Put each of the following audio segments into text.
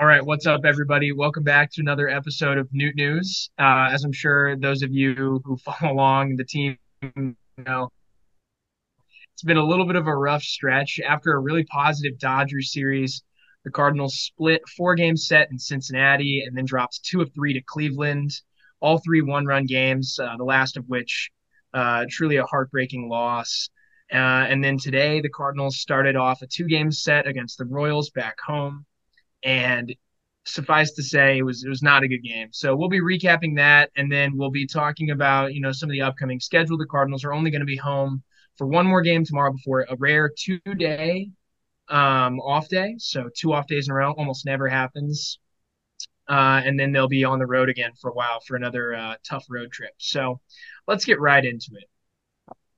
All right, what's up, everybody? Welcome back to another episode of Noot News. Uh, as I'm sure those of you who follow along the team know, it's been a little bit of a rough stretch. After a really positive Dodgers series, the Cardinals split four game set in Cincinnati and then dropped two of three to Cleveland. All three one run games, uh, the last of which uh, truly a heartbreaking loss. Uh, and then today, the Cardinals started off a two game set against the Royals back home and suffice to say, it was it was not a good game. So we'll be recapping that, and then we'll be talking about you know some of the upcoming schedule. The Cardinals are only going to be home for one more game tomorrow before a rare two day um, off day. So two off days in a row almost never happens. Uh, and then they'll be on the road again for a while for another uh, tough road trip. So let's get right into it.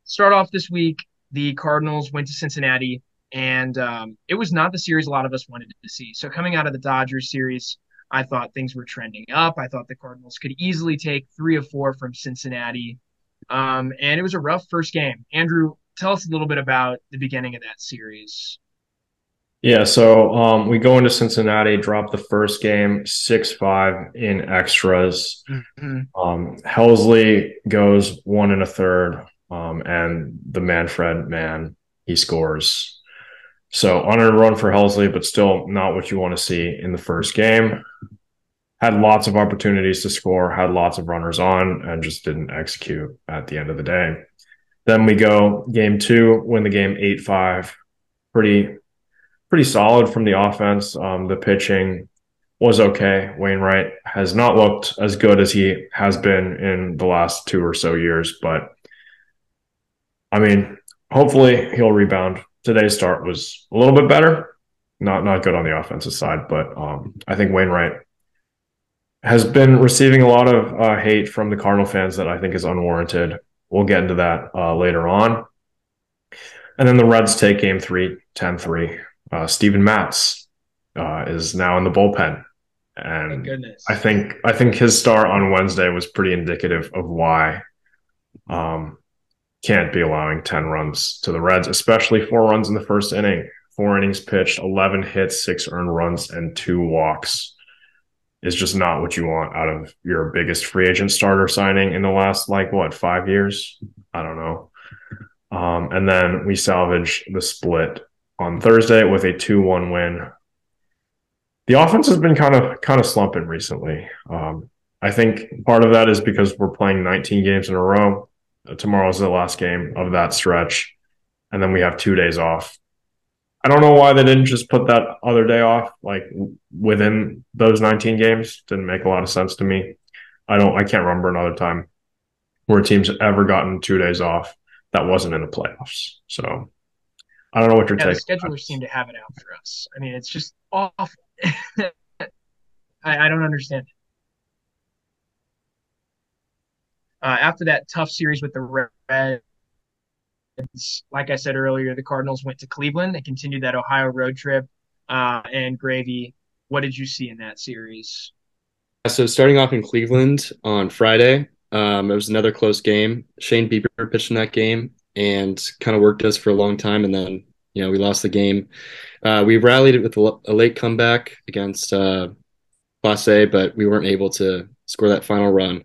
Start off this week. The Cardinals went to Cincinnati and um, it was not the series a lot of us wanted to see. So coming out of the Dodgers series, I thought things were trending up. I thought the Cardinals could easily take three or four from Cincinnati, um, and it was a rough first game. Andrew, tell us a little bit about the beginning of that series. Yeah, so um, we go into Cincinnati, drop the first game six five in extras. Mm-hmm. Um, Helsley goes one and a third, um, and the Manfred man he scores so on run for Helsley, but still not what you want to see in the first game. Had lots of opportunities to score, had lots of runners on, and just didn't execute at the end of the day. Then we go game two, win the game eight five. Pretty, pretty solid from the offense. Um, the pitching was okay. Wainwright has not looked as good as he has been in the last two or so years, but I mean, hopefully he'll rebound today's start was a little bit better. Not not good on the offensive side, but um, I think Wainwright has been receiving a lot of uh, hate from the Cardinal fans that I think is unwarranted. We'll get into that uh, later on. And then the Reds take game three, 10 3. Uh, Steven Matz uh, is now in the bullpen. And I think I think his start on Wednesday was pretty indicative of why um, can't be allowing 10 runs to the Reds, especially four runs in the first inning. Four innings pitched, 11 hits, six earned runs, and two walks is just not what you want out of your biggest free agent starter signing in the last, like, what, five years? I don't know. Um, and then we salvage the split on Thursday with a 2 1 win. The offense has been kind of kind of slumping recently. Um, I think part of that is because we're playing 19 games in a row Uh, tomorrow's the last game of that stretch, and then we have two days off. I don't know why they didn't just put that other day off, like within those 19 games. Didn't make a lot of sense to me. I don't. I can't remember another time where teams ever gotten two days off that wasn't in the playoffs. So I don't know what your yeah, take. The schedulers seem to have it out for us. I mean, it's just awful. I, I don't understand it. Uh, after that tough series with the Reds, like I said earlier, the Cardinals went to Cleveland. They continued that Ohio road trip. Uh, and Gravy, what did you see in that series? So starting off in Cleveland on Friday, um, it was another close game. Shane Bieber pitched in that game and kind of worked us for a long time, and then you know we lost the game. Uh, we rallied with a, late comeback against uh, Clase, but we weren't able to score that final run.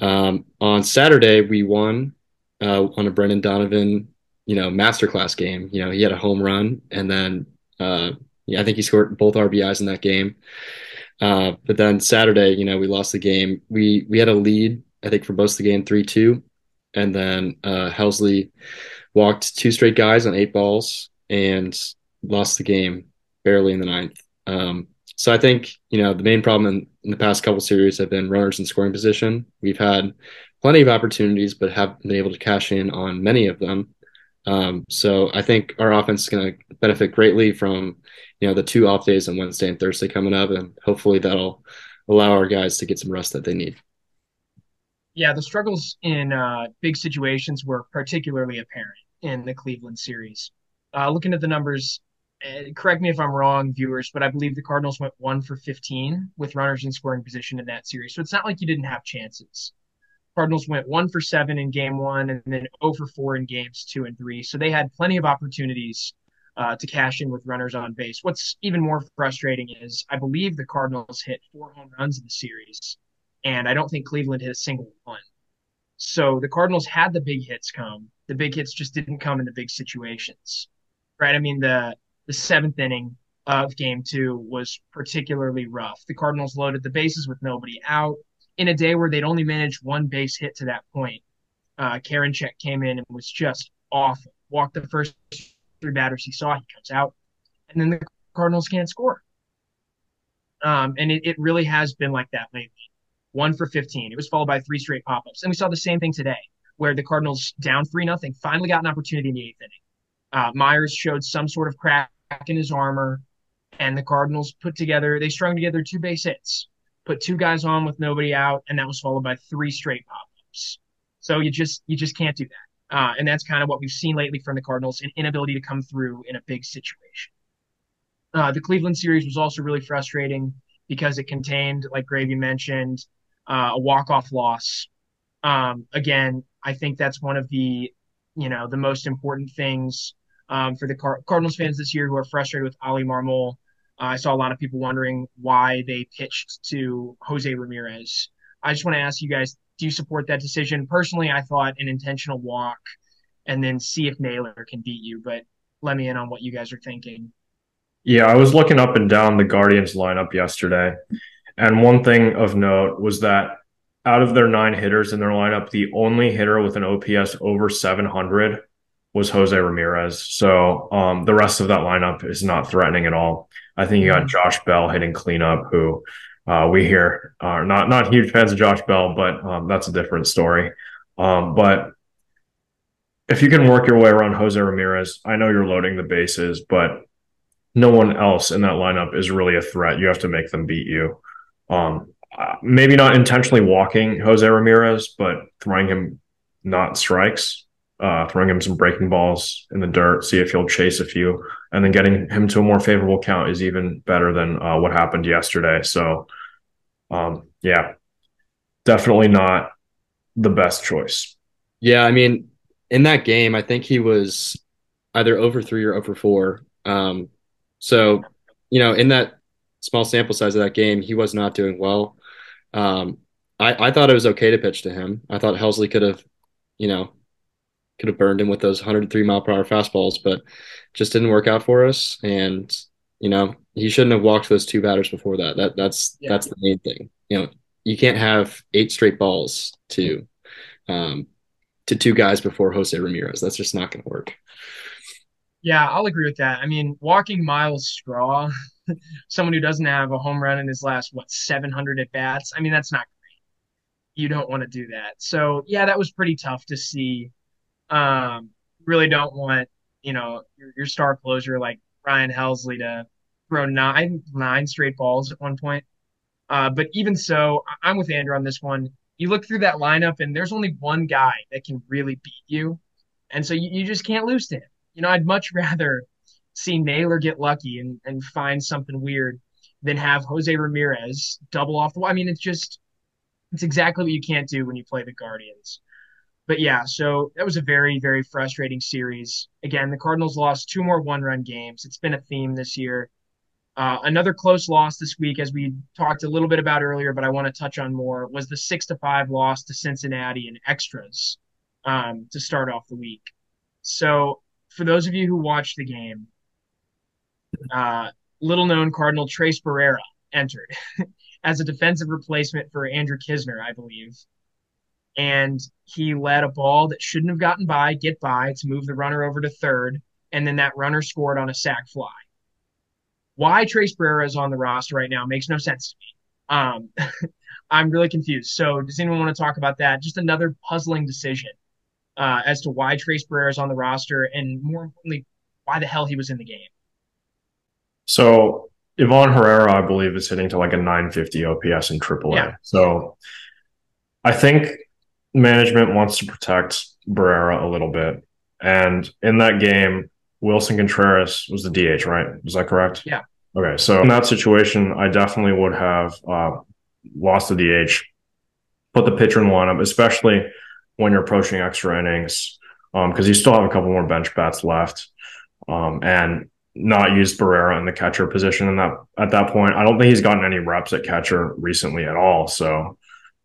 Um, on Saturday, we won uh, on a Brendan Donovan, you know, masterclass game. You know, he had a home run, and then uh, yeah, I think he scored both RBIs in that game. Uh, but then Saturday, you know, we lost the game. We we had a lead, I think, for most of the game, three two, and then uh, Helsley walked two straight guys on eight balls and lost the game barely in the ninth. Um, so I think you know the main problem in, in the past couple series have been runners in scoring position. We've had plenty of opportunities, but haven't been able to cash in on many of them. Um, so I think our offense is going to benefit greatly from you know the two off days on Wednesday and Thursday coming up, and hopefully that'll allow our guys to get some rest that they need. Yeah, the struggles in uh, big situations were particularly apparent in the Cleveland series. Uh, looking at the numbers, uh, correct me if I'm wrong, viewers, but I believe the Cardinals went one for 15 with runners in scoring position in that series. So it's not like you didn't have chances. Cardinals went one for seven in game one and then 0 for four in games two and three. So they had plenty of opportunities uh, to cash in with runners on base. What's even more frustrating is I believe the Cardinals hit four home runs in the series, and I don't think Cleveland hit a single one. So the Cardinals had the big hits come. The big hits just didn't come in the big situations, right? I mean the the seventh inning of Game Two was particularly rough. The Cardinals loaded the bases with nobody out in a day where they'd only managed one base hit to that point. Uh, Karinchak came in and was just awful. Walked the first three batters he saw, he comes out, and then the Cardinals can't score. Um, and it, it really has been like that lately. One for 15. It was followed by three straight pop ups. And we saw the same thing today, where the Cardinals down 3 nothing finally got an opportunity in the eighth inning. Uh, Myers showed some sort of crack in his armor, and the Cardinals put together, they strung together two base hits, put two guys on with nobody out, and that was followed by three straight pop ups. So you just you just can't do that. Uh, and that's kind of what we've seen lately from the Cardinals an inability to come through in a big situation. Uh, the Cleveland series was also really frustrating because it contained, like Gravy mentioned, uh, a walk-off loss. Um, again, I think that's one of the, you know, the most important things um, for the Car- Cardinals fans this year who are frustrated with Oli Marmol. Uh, I saw a lot of people wondering why they pitched to Jose Ramirez. I just want to ask you guys do you support that decision? Personally, I thought an intentional walk and then see if Naylor can beat you, but let me in on what you guys are thinking. Yeah, I was looking up and down the Guardians lineup yesterday. And one thing of note was that out of their nine hitters in their lineup, the only hitter with an OPS over 700 was Jose Ramirez. So um, the rest of that lineup is not threatening at all. I think you got mm-hmm. Josh Bell hitting cleanup, who uh, we hear are not not huge fans of Josh Bell, but um, that's a different story. Um, but if you can work your way around Jose Ramirez, I know you're loading the bases, but no one else in that lineup is really a threat. You have to make them beat you. Um, uh, maybe not intentionally walking Jose Ramirez, but throwing him not strikes, uh, throwing him some breaking balls in the dirt, see if he'll chase a few, and then getting him to a more favorable count is even better than uh, what happened yesterday. So um, yeah, definitely not the best choice. Yeah, I mean, in that game, I think he was either over three or over four. Um, so, you know, in that small sample size of that game, he was not doing well. Um, I, I thought it was okay to pitch to him. I thought Helsley could have, you know, could have burned him with those 103 mile per hour fastballs, but just didn't work out for us. And you know, he shouldn't have walked those two batters before that. That that's yeah. that's the main thing. You know, you can't have eight straight balls to um to two guys before Jose Ramirez. That's just not going to work. Yeah, I'll agree with that. I mean, walking Myles Straw, someone who doesn't have a home run in his last what 700 at bats. I mean, that's not great. You don't want to do that. So yeah, that was pretty tough to see. Um, really don't want you know your, your star closer like Ryan Helsley to throw nine nine straight balls at one point. Uh, but even so, I'm with Andrew on this one. You look through that lineup, and there's only one guy that can really beat you, and so you, you just can't lose to him. You know, I'd much rather see Naylor get lucky and, and find something weird than have Jose Ramirez double off the wall. I mean, it's just it's exactly what you can't do when you play the Guardians but yeah, so that was a very, very frustrating series. Again, the Cardinals lost two more one run games. It's been a theme this year. Uh, another close loss this week, as we talked a little bit about earlier, but I want to touch on more, was the six to five loss to Cincinnati in extras um, to start off the week. So, for those of you who watched the game, uh, little known Cardinal Tres Barrera entered as a defensive replacement for Andrew Knizner, I believe and he let a ball that shouldn't have gotten by get by to move the runner over to third, and then that runner scored on a sac fly. Why Tres Barrera is on the roster right now makes no sense to me. Um, I'm really confused. So, does anyone want to talk about that? Just another puzzling decision uh, as to why Tres Barrera is on the roster, and more importantly, why the hell he was in the game. So, Ivan Herrera, I believe, is hitting to like a 950 OPS in AAA. Yeah. So, I think management wants to protect Barrera a little bit. And in that game, Willson Contreras was the DH, right? Is that correct? Yeah. Okay. So in that situation, I definitely would have uh, lost the DH, put the pitcher in the lineup, especially when you're approaching extra innings, because um, you still have a couple more bench bats left. Um, and not used Barrera in the catcher position in that at that point. I don't think he's gotten any reps at catcher recently at all. So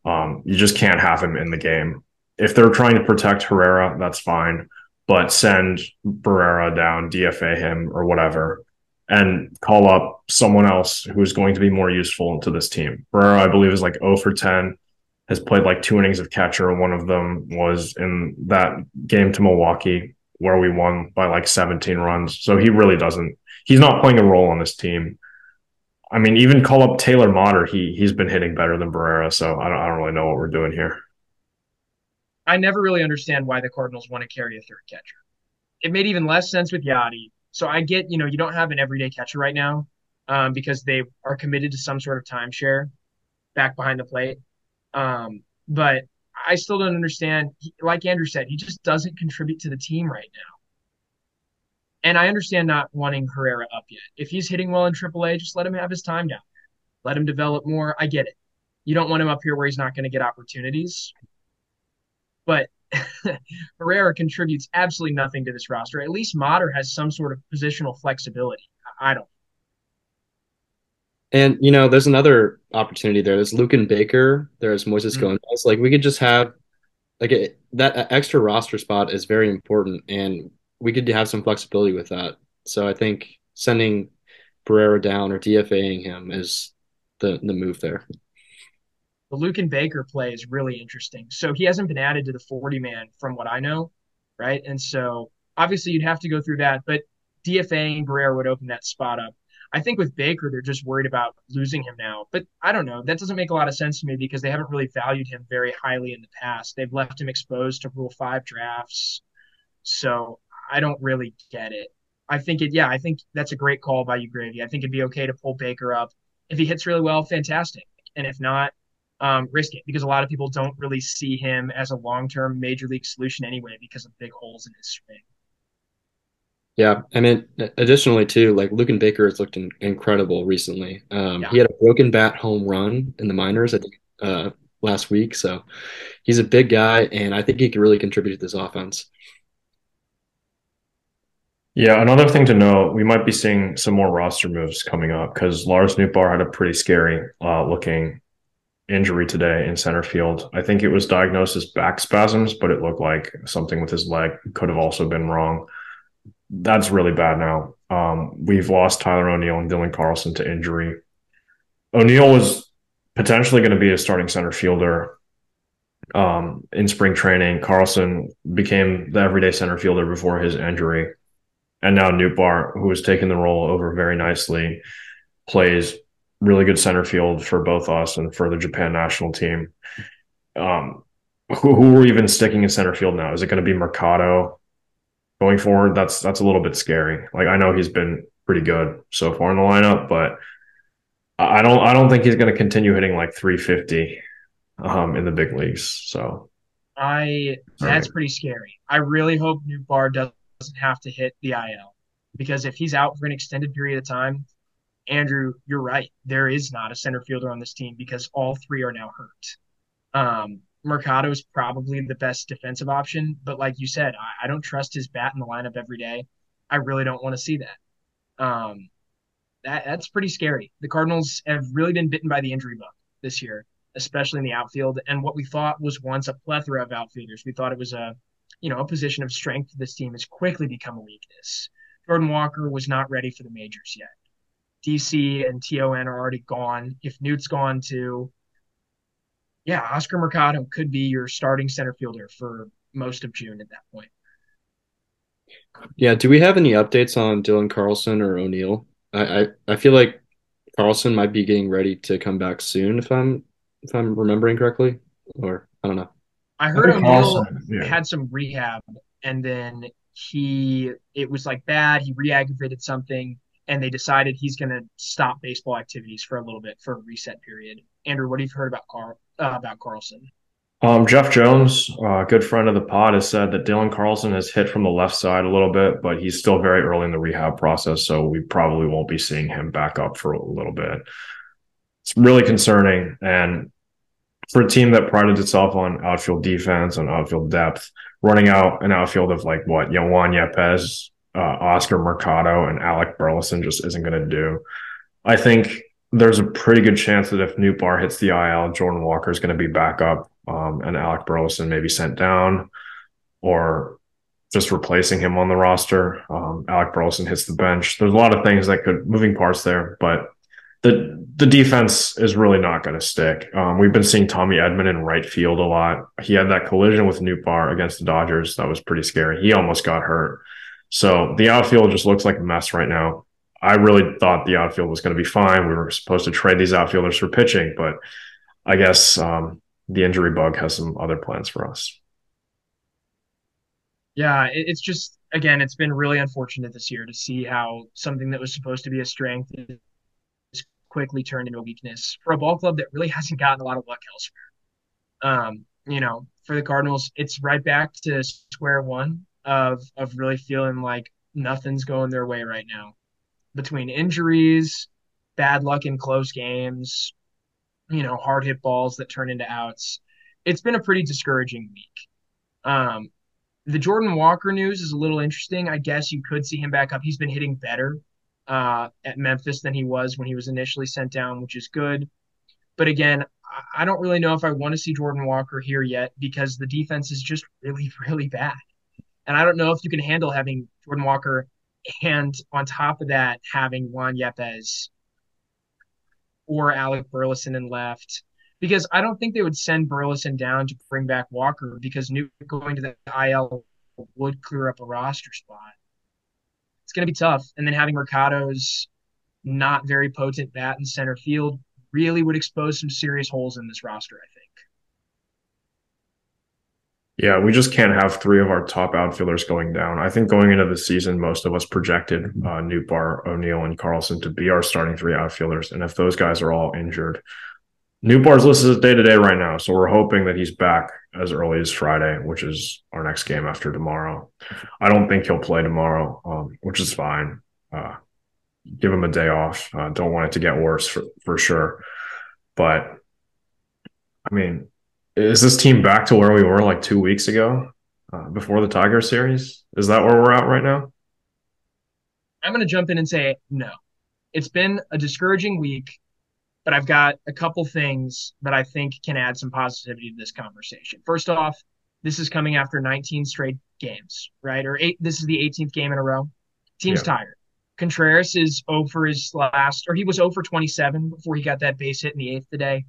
um, you just can't have him in the game. If they're trying to protect Herrera, that's fine, but send Barrera down, DFA him or whatever, and call up someone else who's going to be more useful to this team. Barrera, I believe, is like 0 for 10, has played like two innings of catcher. One of them was in that game to Milwaukee where we won by like 17 runs. So he really doesn't, he's not playing a role on this team. I mean, even call up Taylor Motter, he he's been hitting better than Barrera, so I don't I don't really know what we're doing here. I never really understand why the Cardinals want to carry a third catcher. It made even less sense with Yadi. So I get, you know, you don't have an everyday catcher right now um, because they are committed to some sort of timeshare back behind the plate. Um, but I still don't understand. Like Andrew said, he just doesn't contribute to the team right now. And I understand not wanting Herrera up yet. If he's hitting well in AAA, just let him have his time down there. Let him develop more. I get it. You don't want him up here where he's not going to get opportunities. But Herrera contributes absolutely nothing to this roster. At least Motter has some sort of positional flexibility. I don't. And you know, there's another opportunity there. There's Luken Baker. There's Moises mm-hmm. Gomez. Like we could just have like a, that extra roster spot is very important, and we could have some flexibility with that. So I think sending Barrera down or DFAing him is the the move there. The Luken Baker play is really interesting. So he hasn't been added to the 40 man from what I know, right? And so obviously you'd have to go through that, but DFAing Barrera would open that spot up. I think with Baker, they're just worried about losing him now. But I don't know. That doesn't make a lot of sense to me because they haven't really valued him very highly in the past. They've left him exposed to Rule 5 drafts. So I don't really get it. I think it, yeah, I think that's a great call by you, Gravy. I think it'd be okay to pull Baker up. If he hits really well, fantastic. And if not, um, risk it because a lot of people don't really see him as a long term major league solution anyway because of big holes in his swing. Yeah, I mean, additionally too, like Luken Baker has looked in, incredible recently. Um, yeah. He had a broken bat home run in the minors, I think, uh, last week. So he's a big guy, and I think he can really contribute to this offense. Yeah, another thing to note, we might be seeing some more roster moves coming up because Lars Nootbaar had a pretty scary uh, looking injury today in center field. I think it was diagnosed as back spasms, but it looked like something with his leg could have also been wrong that's really bad now. Um, we've lost Tyler O'Neill and Dylan Carlson to injury. O'Neill was potentially going to be a starting center fielder um, in spring training. Carlson became the everyday center fielder before his injury. And now Nootbaar, who has taken the role over very nicely, plays really good center field for both us and for the Japan national team. Um, who, who are even sticking in center field now? Is it going to be Mercado? going forward, that's that's a little bit scary. Like I know he's been pretty good so far in the lineup, but I don't I don't think he's going to continue hitting like 350 um, in the big leagues. So I that's right. pretty scary. I really hope Nootbaar doesn't have to hit the IL because if he's out for an extended period of time, Andrew, you're right. There is not a center fielder on this team because all three are now hurt. Um, Mercado is probably the best defensive option, but like you said, I, I, don't trust his bat in the lineup every day. I really don't want to see that. Um, that that's pretty scary. The Cardinals have really been bitten by the injury bug this year, especially in the outfield. And what we thought was once a plethora of outfielders, we thought it was a, you know, a position of strength for this team has quickly become a weakness. Jordan Walker was not ready for the majors yet. DC and TON are already gone. If Noot's gone too, yeah, Oscar Mercado could be your starting center fielder for most of June at that point. Yeah. Do we have any updates on Dylan Carlson or O'Neill? I, I, I feel like Carlson might be getting ready to come back soon if I'm if I'm remembering correctly. Or I don't know. I heard I O'Neill yeah. had some rehab and then he it was like bad. He re-aggravated something and they decided he's going to stop baseball activities for a little bit for a reset period. Andrew, what have you heard about Carl uh, about Carlson? Um, Jeff Jones, a uh, good friend of the pod, has said that Dylan Carlson has hit from the left side a little bit, but he's still very early in the rehab process, so we probably won't be seeing him back up for a little bit. It's really concerning, and for a team that prided itself on outfield defense and outfield depth, running out an outfield of like what Juan Yepez uh, Oscar Mercado and Alec Burleson just isn't going to do. I think there's a pretty good chance that if Nootbaar hits the IL, Jordan Walker is going to be back up um, and Alec Burleson maybe sent down or just replacing him on the roster. Um, Alec Burleson hits the bench. There's a lot of things that could moving parts there, but the the defense is really not going to stick. Um, we've been seeing Tommy Edman in right field a lot. He had that collision with Nootbaar against the Dodgers. That was pretty scary. He almost got hurt. So the outfield just looks like a mess right now. I really thought the outfield was going to be fine. We were supposed to trade these outfielders for pitching, but I guess um, the injury bug has some other plans for us. Yeah, it's just again, it's been really unfortunate this year to see how something that was supposed to be a strength quickly turned into a weakness for a ball club that really hasn't gotten a lot of luck elsewhere. Um, you know, for the Cardinals, it's right back to square one of of really feeling like nothing's going their way right now. Between injuries, bad luck in close games, you know, hard hit balls that turn into outs. It's been a pretty discouraging week. Um, the Jordan Walker news is a little interesting. I guess you could see him back up. He's been hitting better uh, at Memphis than he was when he was initially sent down, which is good. But again, I don't really know if I want to see Jordan Walker here yet because the defense is just really, really bad. And I don't know if you can handle having Jordan Walker and on top of that, having Juan Yepez or Alec Burleson in left because I don't think they would send Burleson down to bring back Walker because new going to the IL would clear up a roster spot. Going to be tough. And then having Mercado's not very potent bat in center field really would expose some serious holes in this roster, I think. Yeah, we just can't have three of our top outfielders going down. I think going into the season, most of us projected uh, Nootbaar, O'Neill, and Carlson to be our starting three outfielders. And if those guys are all injured, Nootbaar's listed as day to day right now. So we're hoping that he's back as early as Friday, which is our next game after tomorrow. I don't think he'll play tomorrow, um, which is fine. Uh, give him a day off. Uh, don't want it to get worse for, for sure. But I mean, is this team back to where we were like two weeks ago uh, before the Tiger series? Is that where we're at right now? I'm going to jump in and say no. It's been a discouraging week, but I've got a couple things that I think can add some positivity to this conversation. First off, this is coming after 19 straight games, right? Or eight. This is the 18th game in a row. Team's yeah. tired. Contreras is over his last, or he was over 27 before he got that base hit in the eighth today.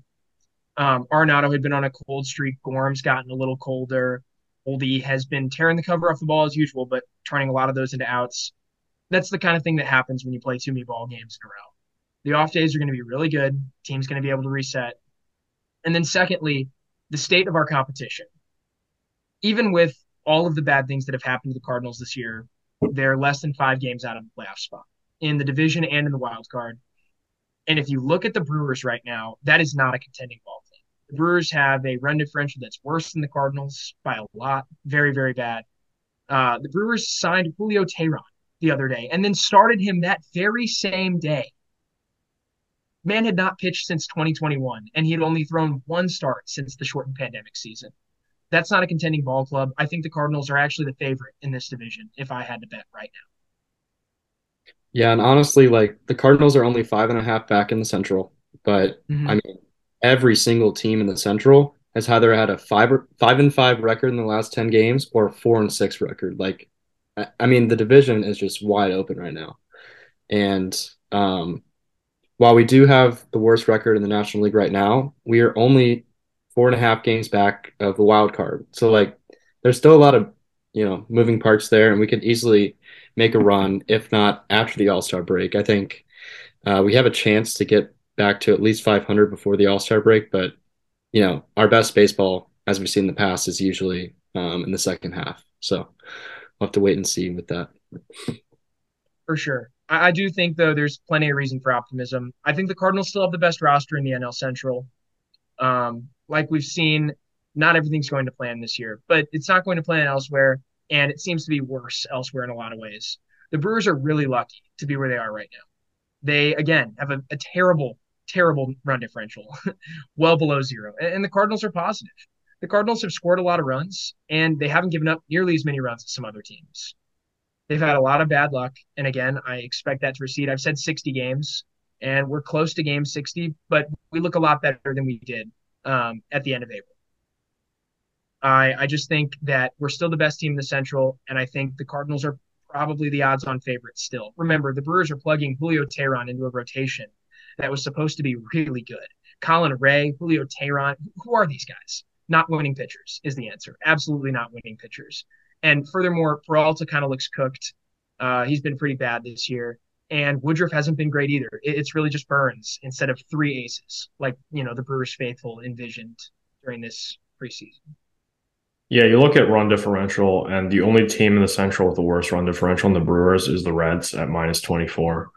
Um, Arenado had been on a cold streak. Gorm's gotten a little colder. Oldie has been tearing the cover off the ball as usual, but turning a lot of those into outs. That's the kind of thing that happens when you play too many ball games in a row. The off days are going to be really good. Team's going to be able to reset. And then, secondly, the state of our competition. Even with all of the bad things that have happened to the Cardinals this year, they're less than five games out of the playoff spot in the division and in the wild card. And if you look at the Brewers right now, that is not a contending ball club. The Brewers have a run differential that's worse than the Cardinals by a lot. Very, very bad. Uh, the Brewers signed Julio Teheran the other day and then started him that very same day. Man had not pitched since 2021, and he had only thrown one start since the shortened pandemic season. That's not a contending ball club. I think the Cardinals are actually the favorite in this division if I had to bet right now. Yeah, and honestly, like the Cardinals are only five and a half back in the Central, but mm-hmm. I mean, every single team in the Central has either had a five or, five and five record in the last ten games or a four and six record. Like, I mean, the division is just wide open right now, and um, while we do have the worst record in the National League right now, we are only four and a half games back of the wild card. So like, there's still a lot of you know moving parts there, and we could easily make a run, if not after the All Star break. I think uh, we have a chance to get back to at least 500 before the All Star break, but you know, our best baseball, as we've seen in the past, is usually um, in the second half. So we'll have to wait and see with that. For sure. I, I do think, though, there's plenty of reason for optimism. I think the Cardinals still have the best roster in the NL Central. Um, like we've seen, not everything's going to plan this year, but it's not going to plan elsewhere and it seems to be worse elsewhere in a lot of ways. The Brewers are really lucky to be where they are right now. They again have a, a terrible, terrible run differential, well below zero, and, and the Cardinals are positive. The Cardinals have scored a lot of runs, and they haven't given up nearly as many runs as some other teams. They've had a lot of bad luck. And again, I expect that to recede. I've said 60 games, and we're close to game 60, but we look a lot better than we did um, at the end of April. I, I just think that we're still the best team in the Central, and I think the Cardinals are probably the odds on favorites still. Remember, the Brewers are plugging Julio Teheran into a rotation that was supposed to be really good. Colin Rea, Julio Teheran, who are these guys? Not winning pitchers is the answer. Absolutely not winning pitchers. And furthermore, Peralta kind of looks cooked. Uh, he's been pretty bad this year. And Woodruff hasn't been great either. It's really just Burnes instead of three aces, like you know the Brewers faithful envisioned during this preseason. Yeah, you look at run differential, and the only team in the Central with the worst run differential in the Brewers is the Reds at minus 24.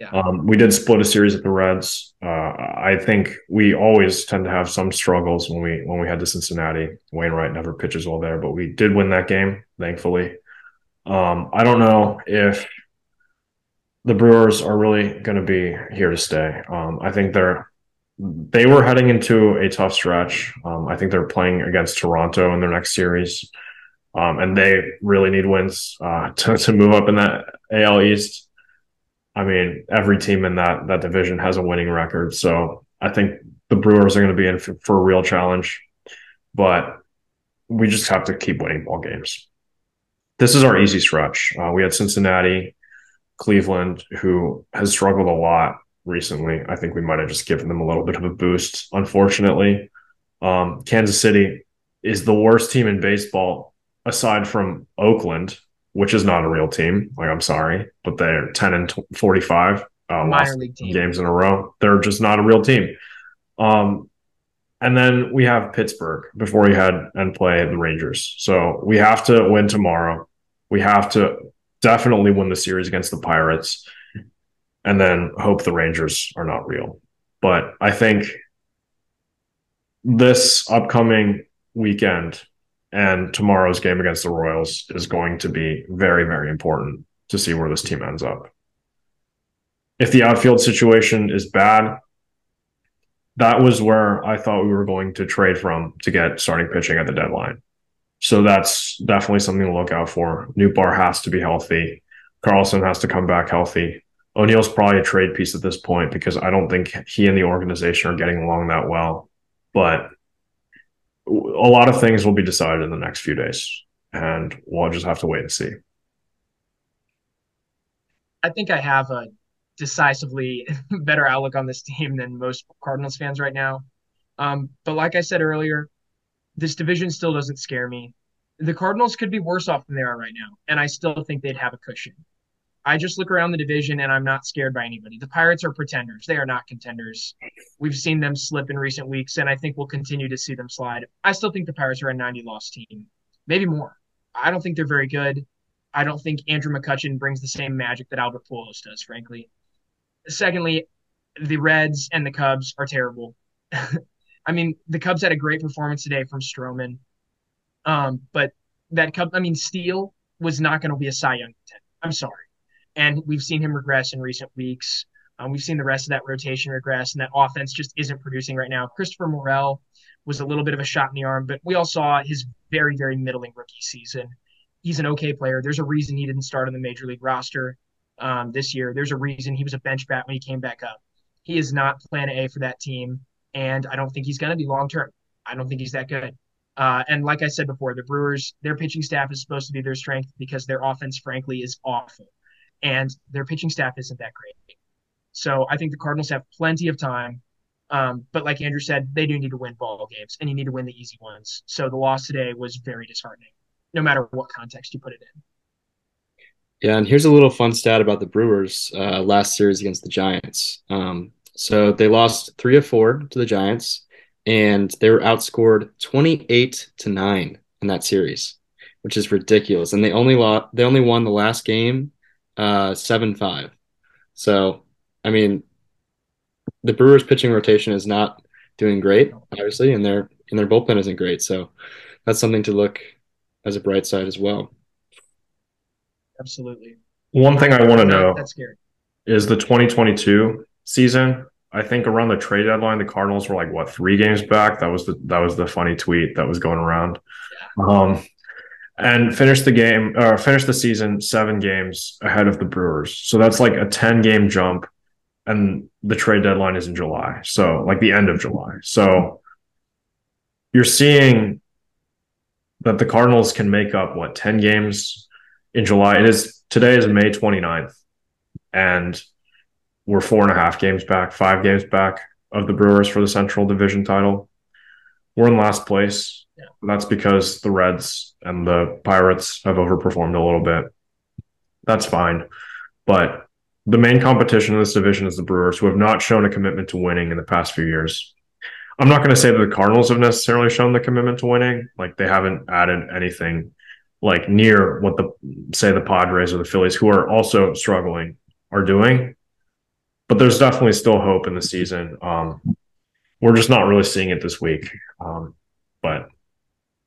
Yeah. Um, we did split a series at the Reds. Uh, I think we always tend to have some struggles when we when we head to Cincinnati. Wainwright never pitches well there, but we did win that game, thankfully. Um, I don't know if the Brewers are really going to be here to stay. Um, I think they're they were heading into a tough stretch. Um, I think they're playing against Toronto in their next series, um, and they really need wins uh, to to move up in that AL East. I mean, every team in that that division has a winning record, so I think the Brewers are going to be in for, for a real challenge. But we just have to keep winning ball games. This is our easy stretch. Uh, we had Cincinnati, Cleveland, who has struggled a lot recently. I think we might have just given them a little bit of a boost, unfortunately. Um, Kansas City is the worst team in baseball aside from Oakland, which is not a real team. Like, I'm sorry, but they're 10 and 45 uh, lost games in a row. They're just not a real team. Um, and then we have Pittsburgh before we head and play the Rangers. So we have to win tomorrow. We have to definitely win the series against the Pirates and then hope the Rangers are not real. But I think this upcoming weekend and tomorrow's game against the Royals is going to be very, very important to see where this team ends up. If the outfield situation is bad, that was where I thought we were going to trade from to get starting pitching at the deadline. So that's definitely something to look out for. Nootbaar has to be healthy. Carlson has to come back healthy. O'Neill's probably a trade piece at this point because I don't think he and the organization are getting along that well. But a lot of things will be decided in the next few days, and we'll just have to wait and see. I think I have a decisively better outlook on this team than most Cardinals fans right now. Um, but like I said earlier, this division still doesn't scare me. The Cardinals could be worse off than they are right now, and I still think they'd have a cushion. I just look around the division and I'm not scared by anybody. The Pirates are pretenders. They are not contenders. We've seen them slip in recent weeks, and I think we'll continue to see them slide. I still think the Pirates are a 90 loss team, maybe more. I don't think they're very good. I don't think Andrew McCutchen brings the same magic that Albert Pujols does, frankly. Secondly, the Reds and the Cubs are terrible. I mean, the Cubs had a great performance today from Stroman, um, but that Cub, I mean, Steele was not going to be a Cy Young contender. I'm sorry and we've seen him regress in recent weeks. Um, we've seen the rest of that rotation regress, and that offense just isn't producing right now. Christopher Morel was a little bit of a shot in the arm, but we all saw his very, very middling rookie season. He's an okay player. There's a reason he didn't start on the major league roster um, this year. There's a reason he was a bench bat when he came back up. He is not plan A for that team, and I don't think he's going to be long term. I don't think he's that good. Uh, and like I said before, the Brewers, their pitching staff is supposed to be their strength because their offense, frankly, is awful and their pitching staff isn't that great. So I think the Cardinals have plenty of time. Um, but like Andrew said, they do need to win ball games, and you need to win the easy ones. So the loss today was very disheartening, no matter what context you put it in. Yeah, and here's a little fun stat about the Brewers' uh, last series against the Giants. Um, so they lost three of four to the Giants, and they were outscored 28 to nine in that series, which is ridiculous. And they only lost, they only won the last game uh, seven five. So, I mean, the Brewers' pitching rotation is not doing great, obviously, and their and their bullpen isn't great. So, that's something to look as a bright side as well. Absolutely. One thing I want to know that's scary. is the 2022 season. I think around the trade deadline, the Cardinals were like what three games back. That was the that was the funny tweet that was going around. Um, and finished the game or finished the season seven games ahead of the Brewers. So that's like a 10 game jump. And the trade deadline is in July. So like the end of July. So you're seeing that the Cardinals can make up what 10 games in July. It is today is May 29th. And we're four and a half games back, five games back of the Brewers for the Central Division title. We're in last place. Yeah. That's because the Reds and the Pirates have overperformed a little bit. That's fine. But the main competition in this division is the Brewers, who have not shown a commitment to winning in the past few years. I'm not going to say that the Cardinals have necessarily shown the commitment to winning. Like they haven't added anything like near what the say the Padres or the Phillies, who are also struggling, are doing. But there's definitely still hope in the season. Um, we're just not really seeing it this week. Um, but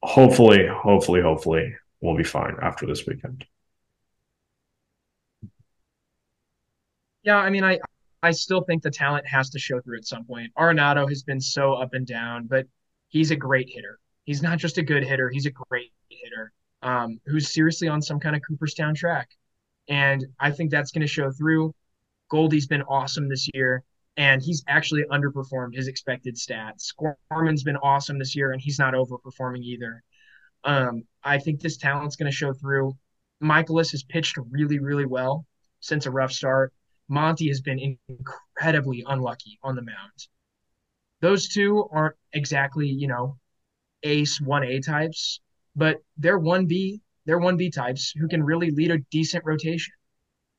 hopefully, hopefully, hopefully, we'll be fine after this weekend. Yeah, I mean, I I still think the talent has to show through at some point. Arenado has been so up and down, but he's a great hitter. He's not just a good hitter; he's a great hitter um, who's seriously on some kind of Cooperstown track, and I think that's going to show through. Goldie's been awesome this year, and he's actually underperformed his expected stats. Gorman's been awesome this year, and he's not overperforming either. Um, I think this talent's going to show through. Mikolas has pitched really, really well since a rough start. Monty has been incredibly unlucky on the mound. Those two aren't exactly, you know, ace 1A types, but they're 1B, they're 1B types who can really lead a decent rotation.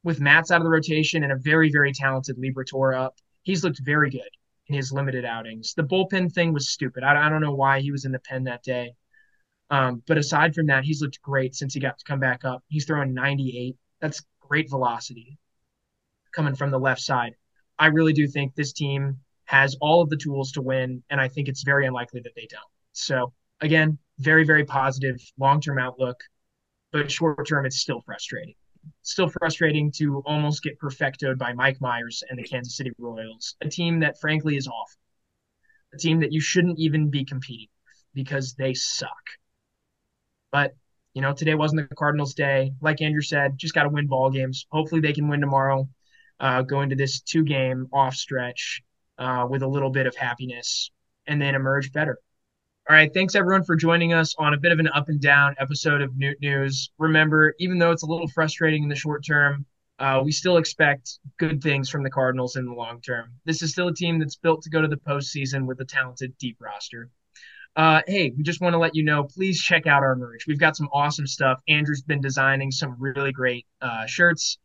With Matz out of the rotation and a very, very talented Liberatore up, he's looked very good in his limited outings. The bullpen thing was stupid. I, I don't know why he was in the pen that day. Um, but aside from that, he's looked great since he got to come back up. He's throwing 98. That's great velocity coming from the left side. I really do think this team has all of the tools to win, and I think it's very unlikely that they don't. So, again, very, very positive long term outlook, but short term, it's still frustrating. Still frustrating to almost get perfected by Mike Myers and the Kansas City Royals, a team that frankly is awful, a team that you shouldn't even be competing with because they suck. But you know, today wasn't the Cardinals' day. Like Andrew said, just got to win ball games. Hopefully, they can win tomorrow uh, go into this two game off stretch uh, with a little bit of happiness and then emerge better. All right. Thanks everyone for joining us on a bit of an up and down episode of Noot News. Remember, even though it's a little frustrating in the short term, uh, we still expect good things from the Cardinals in the long term. This is still a team that's built to go to the postseason with a talented, deep roster. Uh, hey, we just want to let you know, please check out our merch. We've got some awesome stuff. Andrew's been designing some really great uh, shirts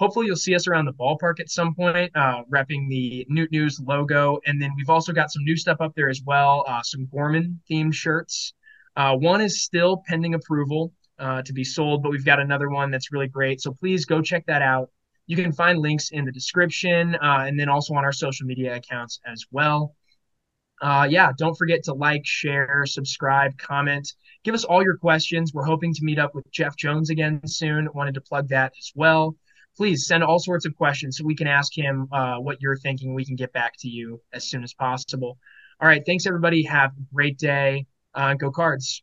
hopefully you'll see us around the ballpark at some point, uh, repping the Noot News logo. And then we've also got some new stuff up there as well, uh, some Gorman themed shirts. Uh, one is still pending approval uh, to be sold, but we've got another one that's really great. So please go check that out. You can find links in the description uh, and then also on our social media accounts as well. Uh, yeah, don't forget to like, share, subscribe, comment. Give us all your questions. We're hoping to meet up with Jeff Jones again soon. Wanted to plug that as well please send all sorts of questions so we can ask him uh, what you're thinking. We can get back to you as soon as possible. All right. Thanks, everybody. Have a great day. Uh, go cards.